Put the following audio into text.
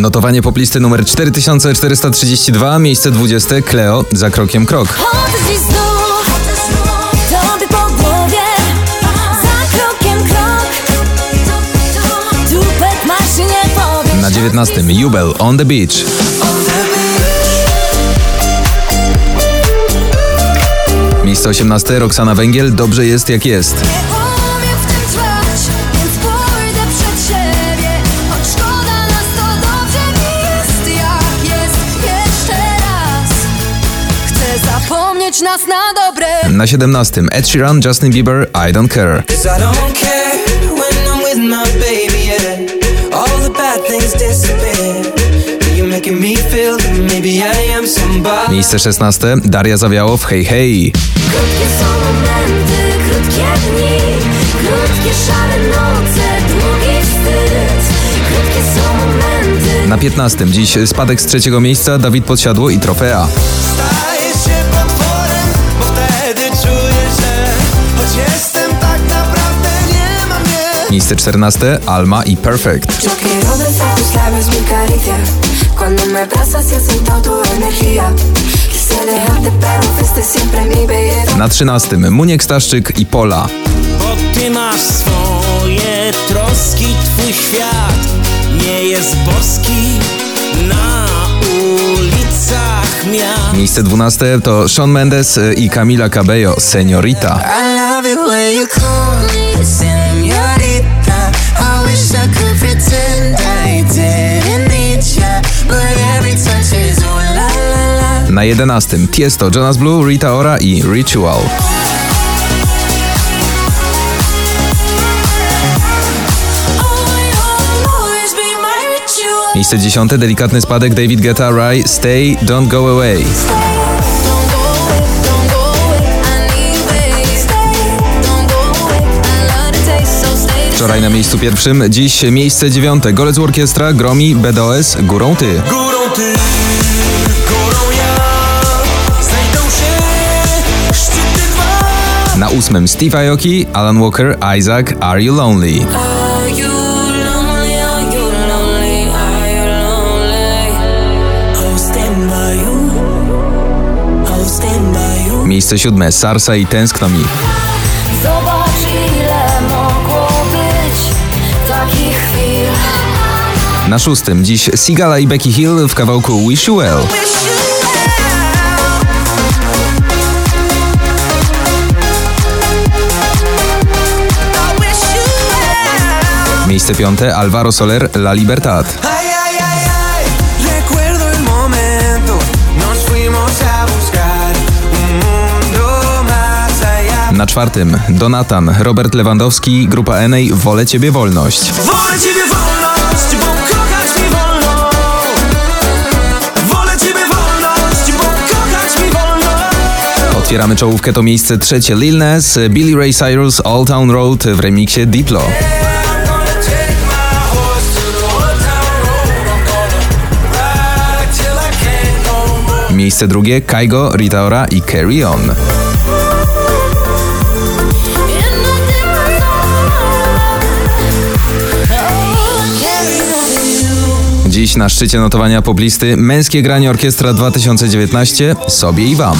Notowanie poplisty numer 4432, miejsce 20, Cleo, za krokiem krok. Na 19, Jubel, On the Beach. Miejsce 18, Roxana Węgiel, Dobrze jest jak jest. Nas na dobre. Na 17, Ed Sheeran, Justin Bieber, I Don't Care. Miejsce 16, Daria Zawiałow, Hej Hej. Krótkie są momenty, krótkie dni, krótkie szare noce, długi wstyd. Krótkie są momenty. Na 15, dziś spadek z trzeciego miejsca, Dawid Podsiadło i Trofea. Pero fuiste siempre mi belleza. Na 13, Muniek Staszczyk i Pola. Bo ty masz swoje troski, twój świat nie jest boski na ulicach miast. Miejsce 12 to Shawn Mendes i Camila Cabello, Seniorita. I love it when you call me. I Na 11 Tiesto, Jonas Blue, Rita Ora i Ritual. Miejsce 10 delikatny spadek David Guetta, Rai, Stay, Don't Go Away. Wczoraj na miejscu pierwszym, dziś miejsce dziewiąte. Golec Orkiestra, Gromi, BDOS, Górą Ty. Górą ty, górą ja, znajdą się szczyty dwa. Na ósmym Steve Aoki, Alan Walker, Isaac, Are You Lonely. Are you lonely? Are you lonely? Are you lonely? I'll stand by you. I'll stand by you. Miejsce siódme Sarsa i Tęskno Mi. Zobacz Na szóstym dziś Sigala i Becky Hill w kawałku Wish You Well. Miejsce piąte Alvaro Soler, La Libertad. Na czwartym Donatan, Robert Lewandowski, Grupa Enej, Wolę Ciebie Wolność. Wolę ciebie Otwieramy czołówkę to miejsce trzecie Lil Nas, Billy Ray Cyrus, All Town Road w remiksie Diplo. Old. Miejsce drugie Kaigo, Rita Ora i Carry On. Dziś na szczycie notowania poplisty męskie granie orkiestra 2019 sobie i wam.